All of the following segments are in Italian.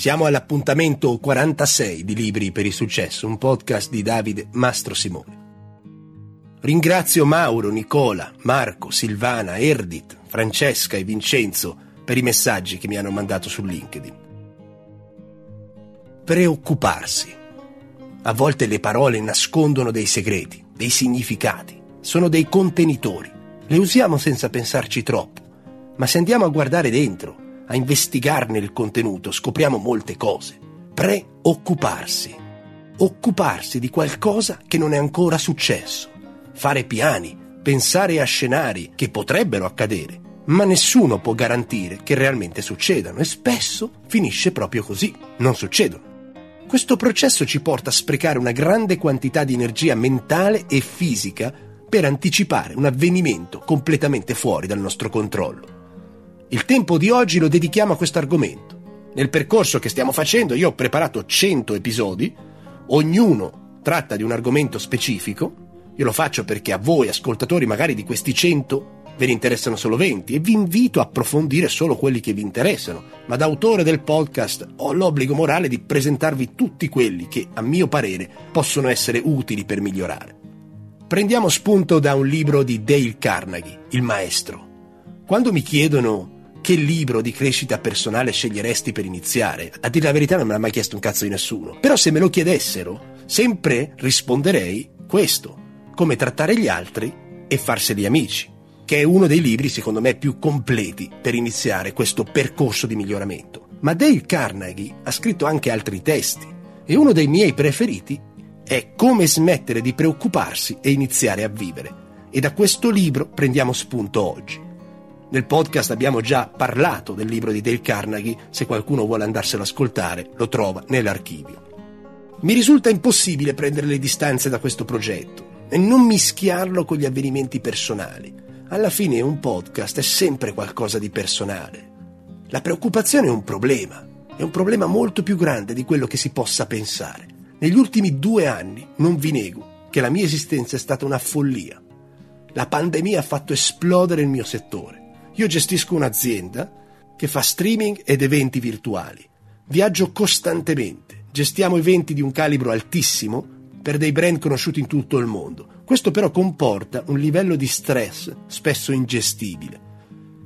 Siamo all'appuntamento 46 di Libri per il Successo, un podcast di Davide Mastro Simone. Ringrazio Mauro, Nicola, Marco, Silvana, Erdit, Francesca e Vincenzo per i messaggi che mi hanno mandato su LinkedIn. Preoccuparsi. A volte le parole nascondono dei segreti, dei significati, sono dei contenitori. Le usiamo senza pensarci troppo, ma se andiamo a guardare dentro, a investigarne il contenuto, scopriamo molte cose. Preoccuparsi. Occuparsi di qualcosa che non è ancora successo. Fare piani, pensare a scenari che potrebbero accadere, ma nessuno può garantire che realmente succedano e spesso finisce proprio così, non succedono. Questo processo ci porta a sprecare una grande quantità di energia mentale e fisica per anticipare un avvenimento completamente fuori dal nostro controllo. Il tempo di oggi lo dedichiamo a questo argomento. Nel percorso che stiamo facendo io ho preparato 100 episodi, ognuno tratta di un argomento specifico, io lo faccio perché a voi ascoltatori magari di questi 100 ve ne interessano solo 20 e vi invito a approfondire solo quelli che vi interessano, ma da autore del podcast ho l'obbligo morale di presentarvi tutti quelli che, a mio parere, possono essere utili per migliorare. Prendiamo spunto da un libro di Dale Carnegie, il maestro. Quando mi chiedono che libro di crescita personale sceglieresti per iniziare, a dire la verità non me l'ha mai chiesto un cazzo di nessuno, però se me lo chiedessero, sempre risponderei questo, come trattare gli altri e farseli amici che è uno dei libri secondo me più completi per iniziare questo percorso di miglioramento. Ma Dale Carnegie ha scritto anche altri testi e uno dei miei preferiti è Come smettere di preoccuparsi e iniziare a vivere. E da questo libro prendiamo spunto oggi. Nel podcast abbiamo già parlato del libro di Dale Carnegie, se qualcuno vuole andarselo ad ascoltare lo trova nell'archivio. Mi risulta impossibile prendere le distanze da questo progetto e non mischiarlo con gli avvenimenti personali alla fine un podcast è sempre qualcosa di personale. La preoccupazione è un problema, è un problema molto più grande di quello che si possa pensare. Negli ultimi due anni, non vi nego, che la mia esistenza è stata una follia. La pandemia ha fatto esplodere il mio settore. Io gestisco un'azienda che fa streaming ed eventi virtuali. Viaggio costantemente, gestiamo eventi di un calibro altissimo per dei brand conosciuti in tutto il mondo questo però comporta un livello di stress spesso ingestibile.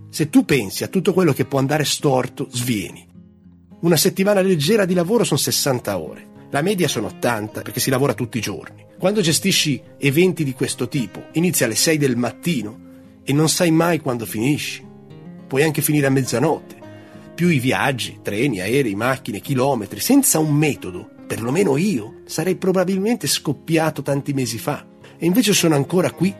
Se tu pensi a tutto quello che può andare storto, svieni. Una settimana leggera di lavoro sono 60 ore, la media sono 80 perché si lavora tutti i giorni. Quando gestisci eventi di questo tipo, inizia alle 6 del mattino e non sai mai quando finisci. Puoi anche finire a mezzanotte. Più i viaggi, treni, aerei, macchine, chilometri, senza un metodo, perlomeno io, sarei probabilmente scoppiato tanti mesi fa. E invece sono ancora qui.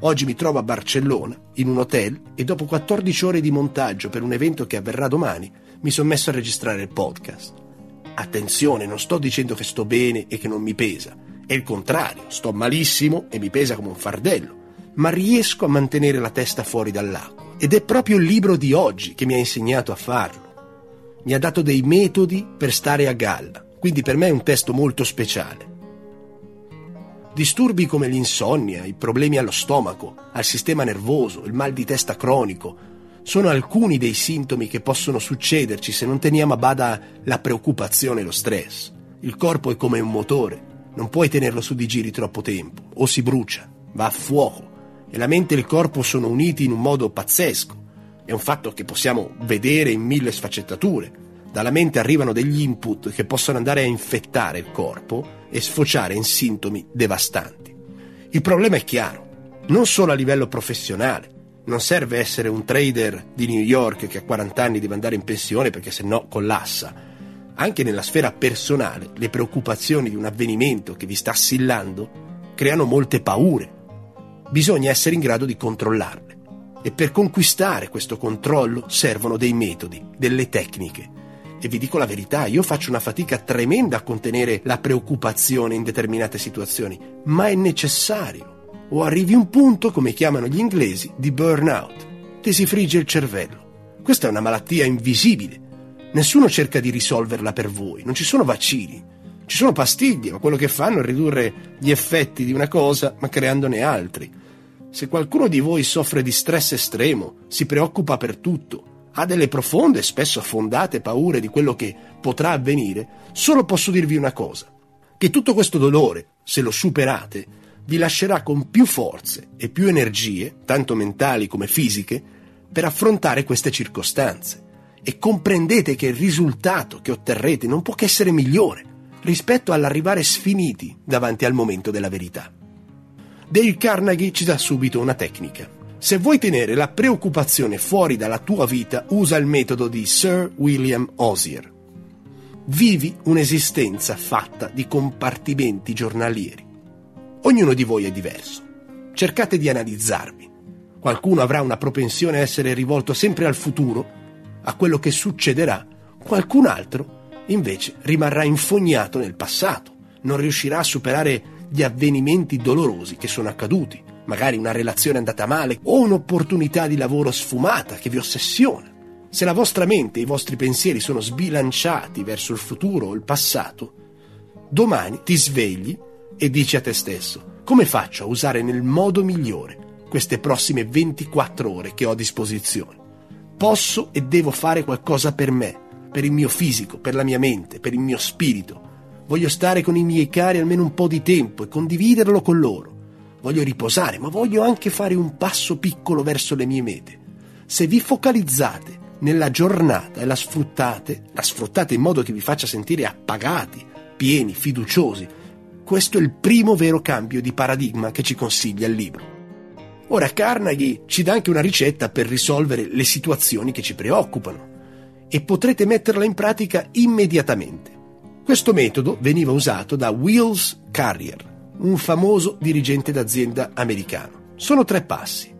Oggi mi trovo a Barcellona, in un hotel, e dopo 14 ore di montaggio per un evento che avverrà domani, mi sono messo a registrare il podcast. Attenzione, non sto dicendo che sto bene e che non mi pesa. È il contrario, sto malissimo e mi pesa come un fardello, ma riesco a mantenere la testa fuori dall'acqua. Ed è proprio il libro di oggi che mi ha insegnato a farlo. Mi ha dato dei metodi per stare a galla, quindi per me è un testo molto speciale. Disturbi come l'insonnia, i problemi allo stomaco, al sistema nervoso, il mal di testa cronico, sono alcuni dei sintomi che possono succederci se non teniamo a bada la preoccupazione e lo stress. Il corpo è come un motore, non puoi tenerlo su di giri troppo tempo, o si brucia, va a fuoco, e la mente e il corpo sono uniti in un modo pazzesco. È un fatto che possiamo vedere in mille sfaccettature. Dalla mente arrivano degli input che possono andare a infettare il corpo e sfociare in sintomi devastanti. Il problema è chiaro, non solo a livello professionale. Non serve essere un trader di New York che a 40 anni deve andare in pensione perché se no collassa. Anche nella sfera personale, le preoccupazioni di un avvenimento che vi sta assillando creano molte paure. Bisogna essere in grado di controllarle. E per conquistare questo controllo servono dei metodi, delle tecniche e vi dico la verità, io faccio una fatica tremenda a contenere la preoccupazione in determinate situazioni, ma è necessario. O arrivi a un punto, come chiamano gli inglesi, di burnout. Ti si frigge il cervello. Questa è una malattia invisibile. Nessuno cerca di risolverla per voi, non ci sono vaccini. Ci sono pastiglie, ma quello che fanno è ridurre gli effetti di una cosa, ma creandone altri. Se qualcuno di voi soffre di stress estremo, si preoccupa per tutto, ha delle profonde, spesso fondate paure di quello che potrà avvenire, solo posso dirvi una cosa, che tutto questo dolore, se lo superate, vi lascerà con più forze e più energie, tanto mentali come fisiche, per affrontare queste circostanze. E comprendete che il risultato che otterrete non può che essere migliore rispetto all'arrivare sfiniti davanti al momento della verità. Dale Carnegie ci dà subito una tecnica. Se vuoi tenere la preoccupazione fuori dalla tua vita, usa il metodo di Sir William Osier. Vivi un'esistenza fatta di compartimenti giornalieri. Ognuno di voi è diverso. Cercate di analizzarvi. Qualcuno avrà una propensione a essere rivolto sempre al futuro, a quello che succederà, qualcun altro invece rimarrà infognato nel passato, non riuscirà a superare gli avvenimenti dolorosi che sono accaduti, magari una relazione andata male o un'opportunità di lavoro sfumata che vi ossessiona. Se la vostra mente e i vostri pensieri sono sbilanciati verso il futuro o il passato, domani ti svegli e dici a te stesso come faccio a usare nel modo migliore queste prossime 24 ore che ho a disposizione. Posso e devo fare qualcosa per me, per il mio fisico, per la mia mente, per il mio spirito. Voglio stare con i miei cari almeno un po' di tempo e condividerlo con loro. Voglio riposare, ma voglio anche fare un passo piccolo verso le mie mete. Se vi focalizzate nella giornata e la sfruttate, la sfruttate in modo che vi faccia sentire appagati, pieni, fiduciosi, questo è il primo vero cambio di paradigma che ci consiglia il libro. Ora Carnegie ci dà anche una ricetta per risolvere le situazioni che ci preoccupano e potrete metterla in pratica immediatamente. Questo metodo veniva usato da Wills Carrier, un famoso dirigente d'azienda americano. Sono tre passi.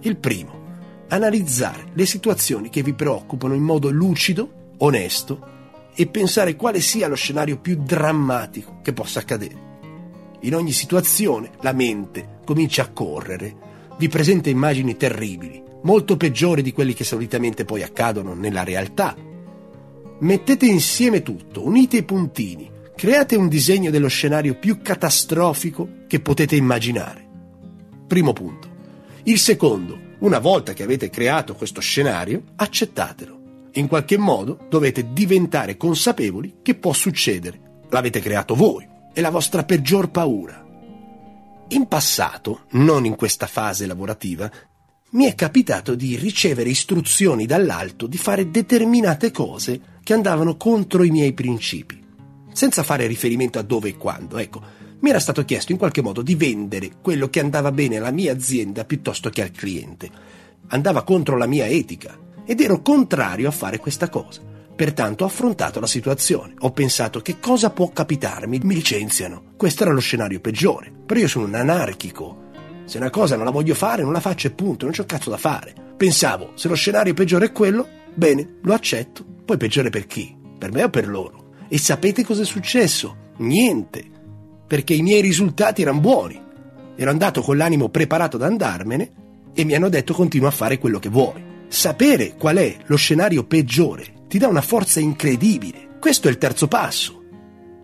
Il primo, analizzare le situazioni che vi preoccupano in modo lucido, onesto e pensare quale sia lo scenario più drammatico che possa accadere. In ogni situazione la mente comincia a correre, vi presenta immagini terribili, molto peggiori di quelli che solitamente poi accadono nella realtà. Mettete insieme tutto, unite i puntini, create un disegno dello scenario più catastrofico che potete immaginare. Primo punto. Il secondo, una volta che avete creato questo scenario, accettatelo. In qualche modo dovete diventare consapevoli che può succedere. L'avete creato voi, è la vostra peggior paura. In passato, non in questa fase lavorativa, mi è capitato di ricevere istruzioni dall'alto di fare determinate cose che andavano contro i miei principi, senza fare riferimento a dove e quando. Ecco, mi era stato chiesto in qualche modo di vendere quello che andava bene alla mia azienda piuttosto che al cliente. Andava contro la mia etica ed ero contrario a fare questa cosa. Pertanto ho affrontato la situazione. Ho pensato che cosa può capitarmi? Mi licenziano. Questo era lo scenario peggiore. Però io sono un anarchico se una cosa non la voglio fare, non la faccio e punto, non c'ho cazzo da fare. Pensavo, se lo scenario peggiore è quello, bene, lo accetto. Poi peggiore per chi? Per me o per loro? E sapete cosa è successo? Niente. Perché i miei risultati erano buoni. Ero andato con l'animo preparato ad andarmene e mi hanno detto continua a fare quello che vuoi. Sapere qual è lo scenario peggiore ti dà una forza incredibile. Questo è il terzo passo.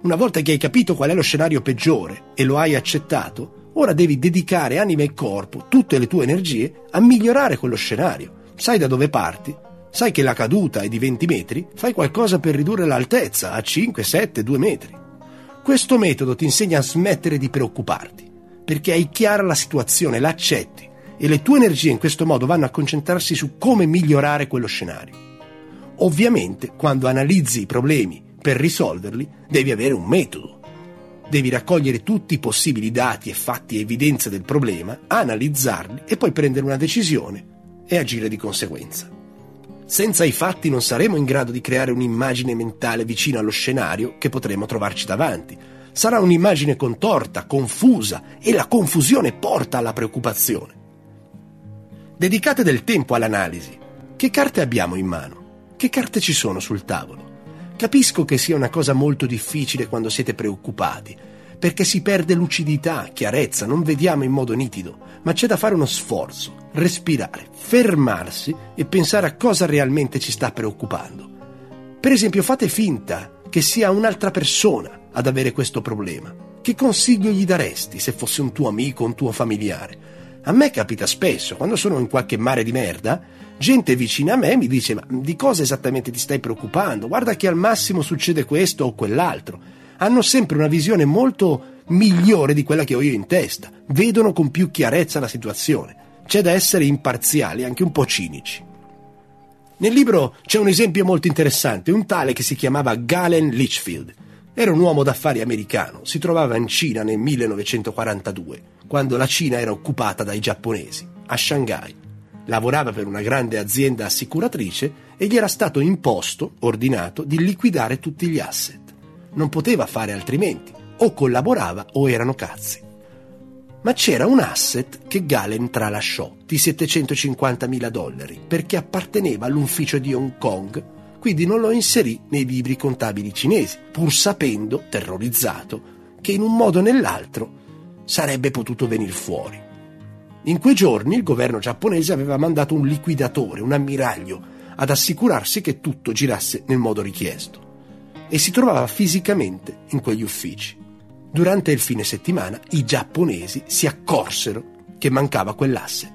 Una volta che hai capito qual è lo scenario peggiore e lo hai accettato, Ora devi dedicare anima e corpo, tutte le tue energie, a migliorare quello scenario. Sai da dove parti? Sai che la caduta è di 20 metri? Fai qualcosa per ridurre l'altezza a 5, 7, 2 metri. Questo metodo ti insegna a smettere di preoccuparti, perché hai chiara la situazione, l'accetti e le tue energie in questo modo vanno a concentrarsi su come migliorare quello scenario. Ovviamente, quando analizzi i problemi per risolverli, devi avere un metodo Devi raccogliere tutti i possibili dati e fatti e evidenze del problema, analizzarli e poi prendere una decisione e agire di conseguenza. Senza i fatti non saremo in grado di creare un'immagine mentale vicina allo scenario che potremo trovarci davanti. Sarà un'immagine contorta, confusa e la confusione porta alla preoccupazione. Dedicate del tempo all'analisi. Che carte abbiamo in mano? Che carte ci sono sul tavolo? Capisco che sia una cosa molto difficile quando siete preoccupati, perché si perde lucidità, chiarezza, non vediamo in modo nitido, ma c'è da fare uno sforzo, respirare, fermarsi e pensare a cosa realmente ci sta preoccupando. Per esempio, fate finta che sia un'altra persona ad avere questo problema. Che consiglio gli daresti se fosse un tuo amico, un tuo familiare? A me capita spesso, quando sono in qualche mare di merda, gente vicina a me mi dice ma di cosa esattamente ti stai preoccupando? Guarda che al massimo succede questo o quell'altro. Hanno sempre una visione molto migliore di quella che ho io in testa, vedono con più chiarezza la situazione. C'è da essere imparziali, anche un po' cinici. Nel libro c'è un esempio molto interessante, un tale che si chiamava Galen Litchfield. Era un uomo d'affari americano, si trovava in Cina nel 1942, quando la Cina era occupata dai giapponesi, a Shanghai. Lavorava per una grande azienda assicuratrice e gli era stato imposto, ordinato, di liquidare tutti gli asset. Non poteva fare altrimenti, o collaborava o erano cazzi ma c'era un asset che Galen tralasciò di 750 mila dollari perché apparteneva all'ufficio di Hong Kong, quindi non lo inserì nei libri contabili cinesi, pur sapendo, terrorizzato, che in un modo o nell'altro sarebbe potuto venire fuori. In quei giorni il governo giapponese aveva mandato un liquidatore, un ammiraglio, ad assicurarsi che tutto girasse nel modo richiesto e si trovava fisicamente in quegli uffici. Durante il fine settimana i giapponesi si accorsero che mancava quell'asset.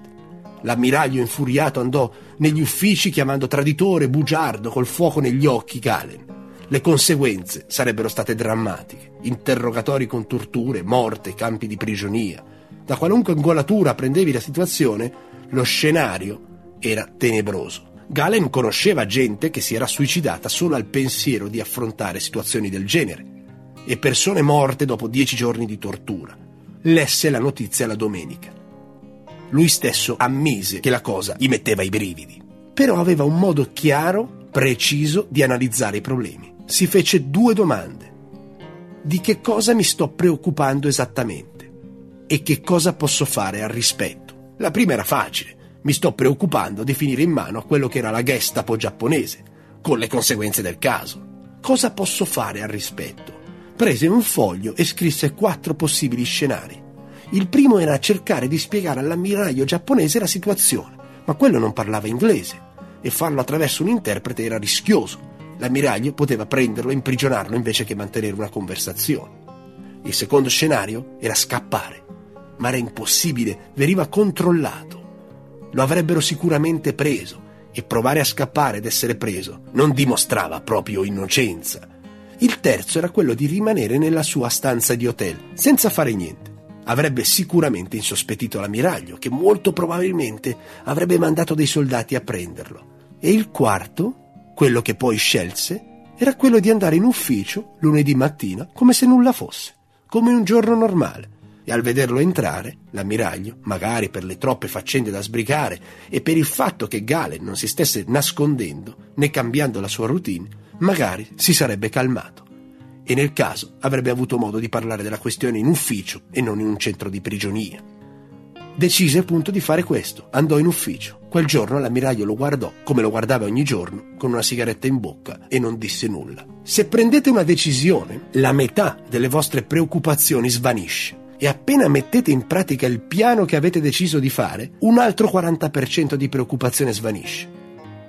L'ammiraglio infuriato andò negli uffici chiamando traditore, bugiardo, col fuoco negli occhi Galen. Le conseguenze sarebbero state drammatiche. Interrogatori con torture, morte, campi di prigionia. Da qualunque angolatura prendevi la situazione, lo scenario era tenebroso. Galen conosceva gente che si era suicidata solo al pensiero di affrontare situazioni del genere e persone morte dopo dieci giorni di tortura. Lesse la notizia la domenica. Lui stesso ammise che la cosa gli metteva i brividi, però aveva un modo chiaro, preciso di analizzare i problemi. Si fece due domande. Di che cosa mi sto preoccupando esattamente? E che cosa posso fare al rispetto? La prima era facile. Mi sto preoccupando di finire in mano a quello che era la Gestapo giapponese, con le conseguenze del caso. Cosa posso fare al rispetto? prese un foglio e scrisse quattro possibili scenari. Il primo era cercare di spiegare all'ammiraglio giapponese la situazione, ma quello non parlava inglese e farlo attraverso un interprete era rischioso. L'ammiraglio poteva prenderlo e imprigionarlo invece che mantenere una conversazione. Il secondo scenario era scappare, ma era impossibile, veniva controllato. Lo avrebbero sicuramente preso e provare a scappare ed essere preso non dimostrava proprio innocenza il terzo era quello di rimanere nella sua stanza di hotel, senza fare niente. Avrebbe sicuramente insospettito l'ammiraglio, che molto probabilmente avrebbe mandato dei soldati a prenderlo. E il quarto, quello che poi scelse, era quello di andare in ufficio lunedì mattina come se nulla fosse, come un giorno normale. E al vederlo entrare, l'ammiraglio, magari per le troppe faccende da sbrigare e per il fatto che Galen non si stesse nascondendo né cambiando la sua routine, magari si sarebbe calmato e nel caso avrebbe avuto modo di parlare della questione in ufficio e non in un centro di prigionia. Decise appunto di fare questo, andò in ufficio. Quel giorno l'ammiraglio lo guardò, come lo guardava ogni giorno, con una sigaretta in bocca e non disse nulla. Se prendete una decisione, la metà delle vostre preoccupazioni svanisce e appena mettete in pratica il piano che avete deciso di fare, un altro 40% di preoccupazione svanisce.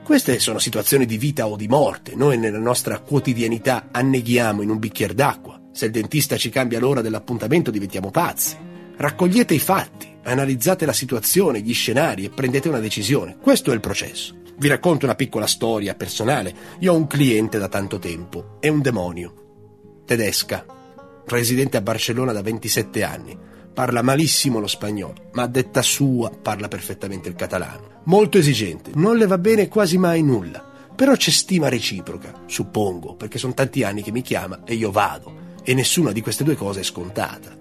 Queste sono situazioni di vita o di morte. Noi nella nostra quotidianità anneghiamo in un bicchiere d'acqua. Se il dentista ci cambia l'ora dell'appuntamento diventiamo pazzi. Raccogliete i fatti, analizzate la situazione, gli scenari e prendete una decisione. Questo è il processo. Vi racconto una piccola storia personale. Io ho un cliente da tanto tempo. È un demonio. Tedesca. Residente a Barcellona da 27 anni parla malissimo lo spagnolo, ma a detta sua parla perfettamente il catalano. Molto esigente, non le va bene quasi mai nulla, però c'è stima reciproca, suppongo, perché sono tanti anni che mi chiama e io vado, e nessuna di queste due cose è scontata.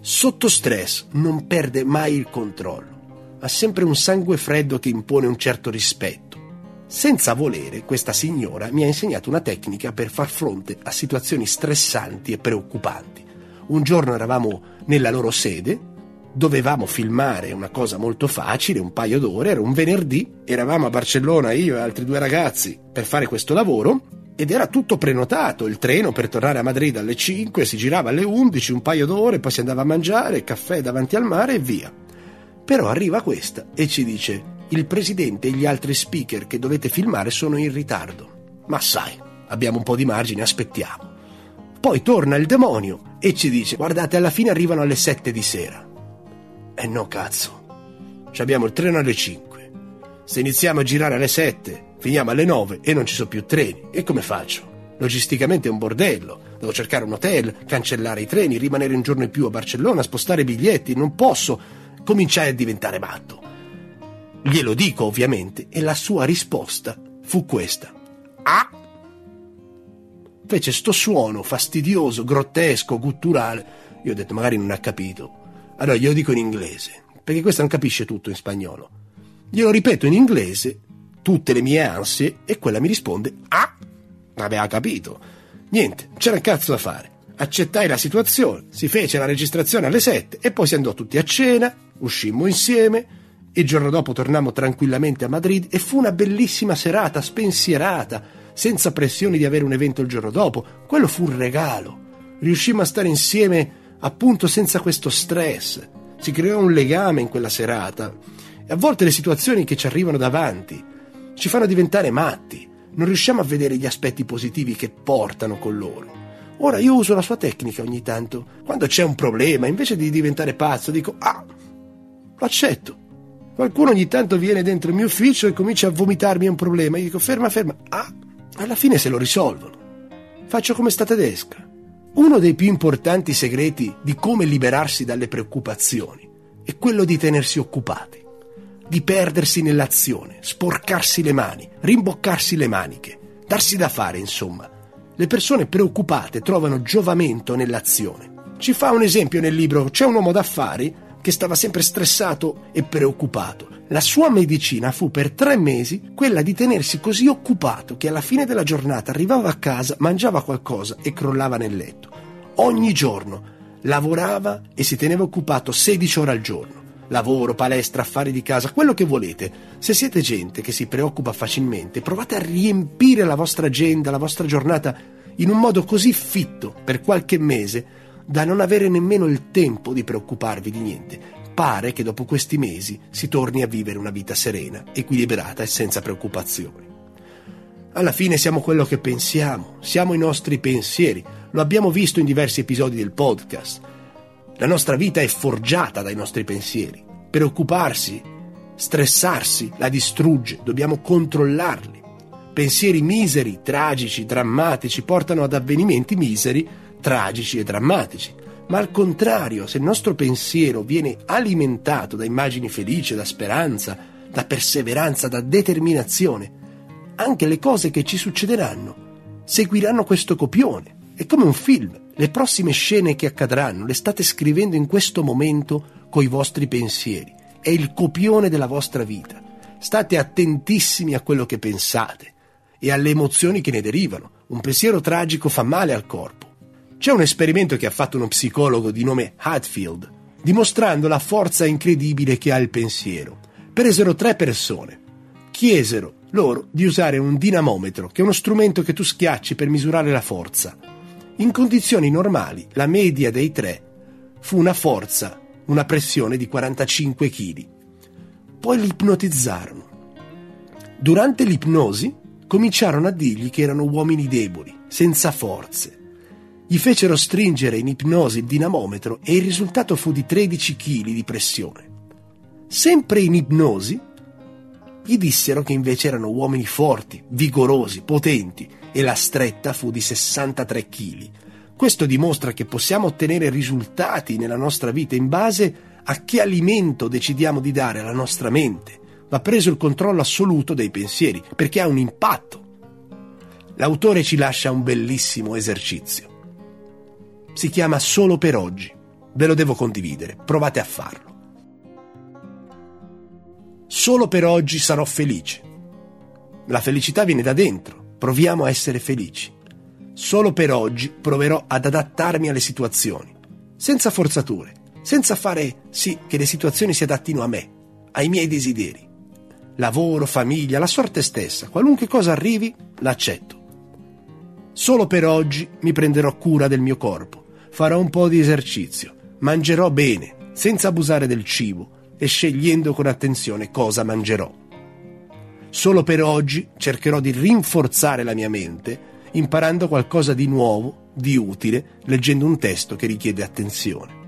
Sotto stress non perde mai il controllo, ha sempre un sangue freddo che impone un certo rispetto. Senza volere, questa signora mi ha insegnato una tecnica per far fronte a situazioni stressanti e preoccupanti. Un giorno eravamo nella loro sede, dovevamo filmare una cosa molto facile, un paio d'ore, era un venerdì, eravamo a Barcellona io e altri due ragazzi per fare questo lavoro ed era tutto prenotato, il treno per tornare a Madrid alle 5, si girava alle 11, un paio d'ore, poi si andava a mangiare, caffè davanti al mare e via. Però arriva questa e ci dice, il presidente e gli altri speaker che dovete filmare sono in ritardo. Ma sai, abbiamo un po' di margine, aspettiamo. Poi torna il demonio e ci dice: Guardate, alla fine arrivano alle 7 di sera. E eh no, cazzo. Ci abbiamo il treno alle 5. se iniziamo a girare alle 7, finiamo alle 9 e non ci sono più treni. E come faccio? Logisticamente è un bordello. Devo cercare un hotel, cancellare i treni, rimanere un giorno in più a Barcellona, spostare i biglietti. Non posso. Cominciai a diventare matto. Glielo dico ovviamente e la sua risposta fu questa. Ah! Fece sto suono fastidioso, grottesco, gutturale. Io ho detto magari non ha capito. Allora glielo dico in inglese, perché questo non capisce tutto in spagnolo. Glielo ripeto in inglese, tutte le mie ansie, e quella mi risponde Ah! Aveva capito. Niente, c'era un cazzo da fare. Accettai la situazione, si fece la registrazione alle 7 e poi si andò tutti a cena, uscimmo insieme, il giorno dopo tornammo tranquillamente a Madrid e fu una bellissima serata, spensierata, senza pressioni di avere un evento il giorno dopo. Quello fu un regalo. Riuscimmo a stare insieme appunto senza questo stress. Si creò un legame in quella serata. E a volte le situazioni che ci arrivano davanti ci fanno diventare matti non riusciamo a vedere gli aspetti positivi che portano con loro. Ora io uso la sua tecnica ogni tanto. Quando c'è un problema, invece di diventare pazzo, dico, ah, lo accetto. Qualcuno ogni tanto viene dentro il mio ufficio e comincia a vomitarmi un problema. Io dico, ferma, ferma. Ah, alla fine se lo risolvono. Faccio come sta tedesca. Uno dei più importanti segreti di come liberarsi dalle preoccupazioni è quello di tenersi occupati di perdersi nell'azione, sporcarsi le mani, rimboccarsi le maniche, darsi da fare, insomma. Le persone preoccupate trovano giovamento nell'azione. Ci fa un esempio nel libro, c'è un uomo d'affari che stava sempre stressato e preoccupato. La sua medicina fu per tre mesi quella di tenersi così occupato che alla fine della giornata arrivava a casa, mangiava qualcosa e crollava nel letto. Ogni giorno lavorava e si teneva occupato 16 ore al giorno lavoro, palestra, affari di casa, quello che volete. Se siete gente che si preoccupa facilmente, provate a riempire la vostra agenda, la vostra giornata in un modo così fitto per qualche mese da non avere nemmeno il tempo di preoccuparvi di niente. Pare che dopo questi mesi si torni a vivere una vita serena, equilibrata e senza preoccupazioni. Alla fine siamo quello che pensiamo, siamo i nostri pensieri, lo abbiamo visto in diversi episodi del podcast. La nostra vita è forgiata dai nostri pensieri. Preoccuparsi, stressarsi, la distrugge, dobbiamo controllarli. Pensieri miseri, tragici, drammatici portano ad avvenimenti miseri, tragici e drammatici. Ma al contrario, se il nostro pensiero viene alimentato da immagini felici, da speranza, da perseveranza, da determinazione, anche le cose che ci succederanno seguiranno questo copione. È come un film. Le prossime scene che accadranno le state scrivendo in questo momento coi vostri pensieri. È il copione della vostra vita. State attentissimi a quello che pensate e alle emozioni che ne derivano. Un pensiero tragico fa male al corpo. C'è un esperimento che ha fatto uno psicologo di nome Hatfield, dimostrando la forza incredibile che ha il pensiero. Presero tre persone. Chiesero loro di usare un dinamometro, che è uno strumento che tu schiacci per misurare la forza in condizioni normali la media dei tre fu una forza, una pressione di 45 kg. Poi li ipnotizzarono. Durante l'ipnosi cominciarono a dirgli che erano uomini deboli, senza forze. Gli fecero stringere in ipnosi il dinamometro e il risultato fu di 13 kg di pressione. Sempre in ipnosi, gli dissero che invece erano uomini forti, vigorosi, potenti e la stretta fu di 63 kg. Questo dimostra che possiamo ottenere risultati nella nostra vita in base a che alimento decidiamo di dare alla nostra mente. Va preso il controllo assoluto dei pensieri perché ha un impatto. L'autore ci lascia un bellissimo esercizio. Si chiama Solo per oggi. Ve lo devo condividere, provate a farlo. Solo per oggi sarò felice. La felicità viene da dentro, proviamo a essere felici. Solo per oggi proverò ad adattarmi alle situazioni, senza forzature, senza fare sì che le situazioni si adattino a me, ai miei desideri. Lavoro, famiglia, la sorte stessa, qualunque cosa arrivi, l'accetto. Solo per oggi mi prenderò cura del mio corpo, farò un po' di esercizio, mangerò bene, senza abusare del cibo, e scegliendo con attenzione cosa mangerò. Solo per oggi cercherò di rinforzare la mia mente imparando qualcosa di nuovo, di utile, leggendo un testo che richiede attenzione.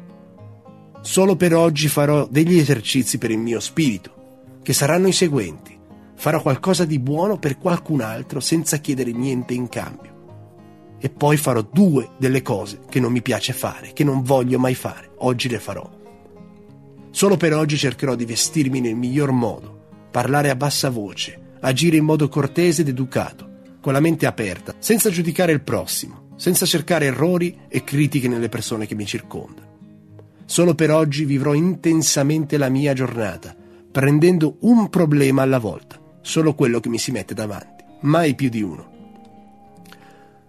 Solo per oggi farò degli esercizi per il mio spirito, che saranno i seguenti. Farò qualcosa di buono per qualcun altro senza chiedere niente in cambio. E poi farò due delle cose che non mi piace fare, che non voglio mai fare. Oggi le farò. Solo per oggi cercherò di vestirmi nel miglior modo, parlare a bassa voce, agire in modo cortese ed educato, con la mente aperta, senza giudicare il prossimo, senza cercare errori e critiche nelle persone che mi circondano. Solo per oggi vivrò intensamente la mia giornata, prendendo un problema alla volta, solo quello che mi si mette davanti, mai più di uno.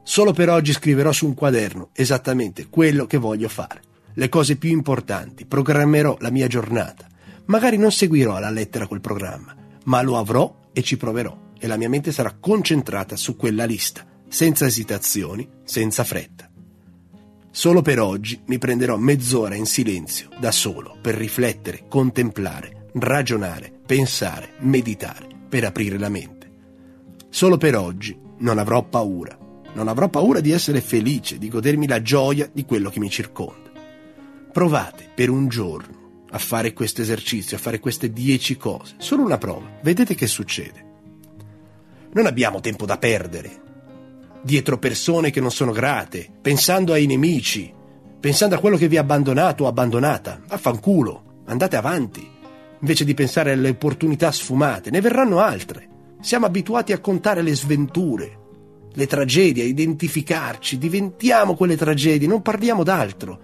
Solo per oggi scriverò su un quaderno esattamente quello che voglio fare, le cose più importanti, programmerò la mia giornata. Magari non seguirò alla lettera quel programma, ma lo avrò e ci proverò e la mia mente sarà concentrata su quella lista, senza esitazioni, senza fretta. Solo per oggi mi prenderò mezz'ora in silenzio, da solo, per riflettere, contemplare, ragionare, pensare, meditare, per aprire la mente. Solo per oggi non avrò paura. Non avrò paura di essere felice, di godermi la gioia di quello che mi circonda. Provate per un giorno a fare questo esercizio, a fare queste dieci cose. Solo una prova. Vedete che succede. Non abbiamo tempo da perdere. Dietro persone che non sono grate, pensando ai nemici, pensando a quello che vi ha abbandonato o abbandonata. Affanculo, andate avanti. Invece di pensare alle opportunità sfumate, ne verranno altre. Siamo abituati a contare le sventure, le tragedie, identificarci, diventiamo quelle tragedie, non parliamo d'altro,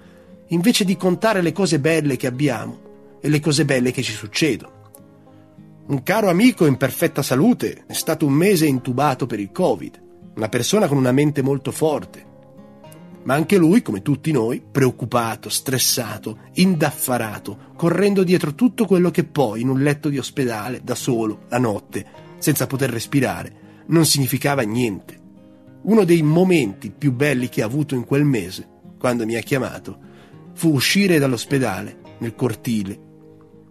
invece di contare le cose belle che abbiamo e le cose belle che ci succedono. Un caro amico in perfetta salute è stato un mese intubato per il Covid, una persona con una mente molto forte. Ma anche lui, come tutti noi, preoccupato, stressato, indaffarato, correndo dietro tutto quello che poi in un letto di ospedale, da solo, la notte, senza poter respirare, non significava niente. Uno dei momenti più belli che ha avuto in quel mese, quando mi ha chiamato, fu uscire dall'ospedale, nel cortile,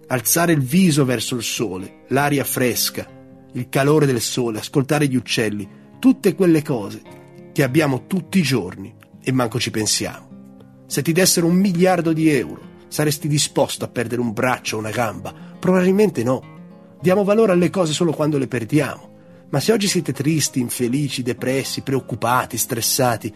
alzare il viso verso il sole, l'aria fresca, il calore del sole, ascoltare gli uccelli, tutte quelle cose che abbiamo tutti i giorni e manco ci pensiamo. Se ti dessero un miliardo di euro, saresti disposto a perdere un braccio o una gamba? Probabilmente no. Diamo valore alle cose solo quando le perdiamo. Ma se oggi siete tristi, infelici, depressi, preoccupati, stressati,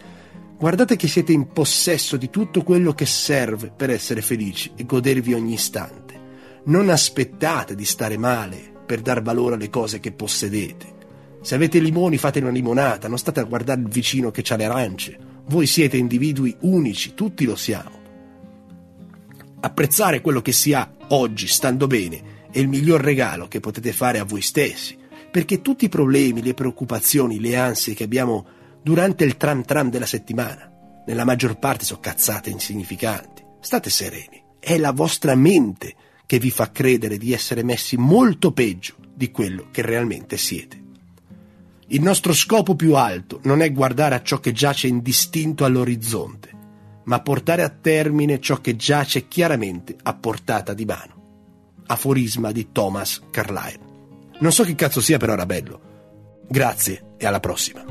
guardate che siete in possesso di tutto quello che serve per essere felici e godervi ogni istante. Non aspettate di stare male per dar valore alle cose che possedete. Se avete limoni fate una limonata, non state a guardare il vicino che ha le arance. Voi siete individui unici, tutti lo siamo. Apprezzare quello che si ha oggi, stando bene, è il miglior regalo che potete fare a voi stessi, perché tutti i problemi, le preoccupazioni, le ansie che abbiamo durante il tram tram della settimana, nella maggior parte sono cazzate insignificanti. State sereni, è la vostra mente che vi fa credere di essere messi molto peggio di quello che realmente siete. Il nostro scopo più alto non è guardare a ciò che giace indistinto all'orizzonte, ma portare a termine ciò che giace chiaramente a portata di mano. Aforisma di Thomas Carlyle. Non so che cazzo sia, però era bello. Grazie e alla prossima.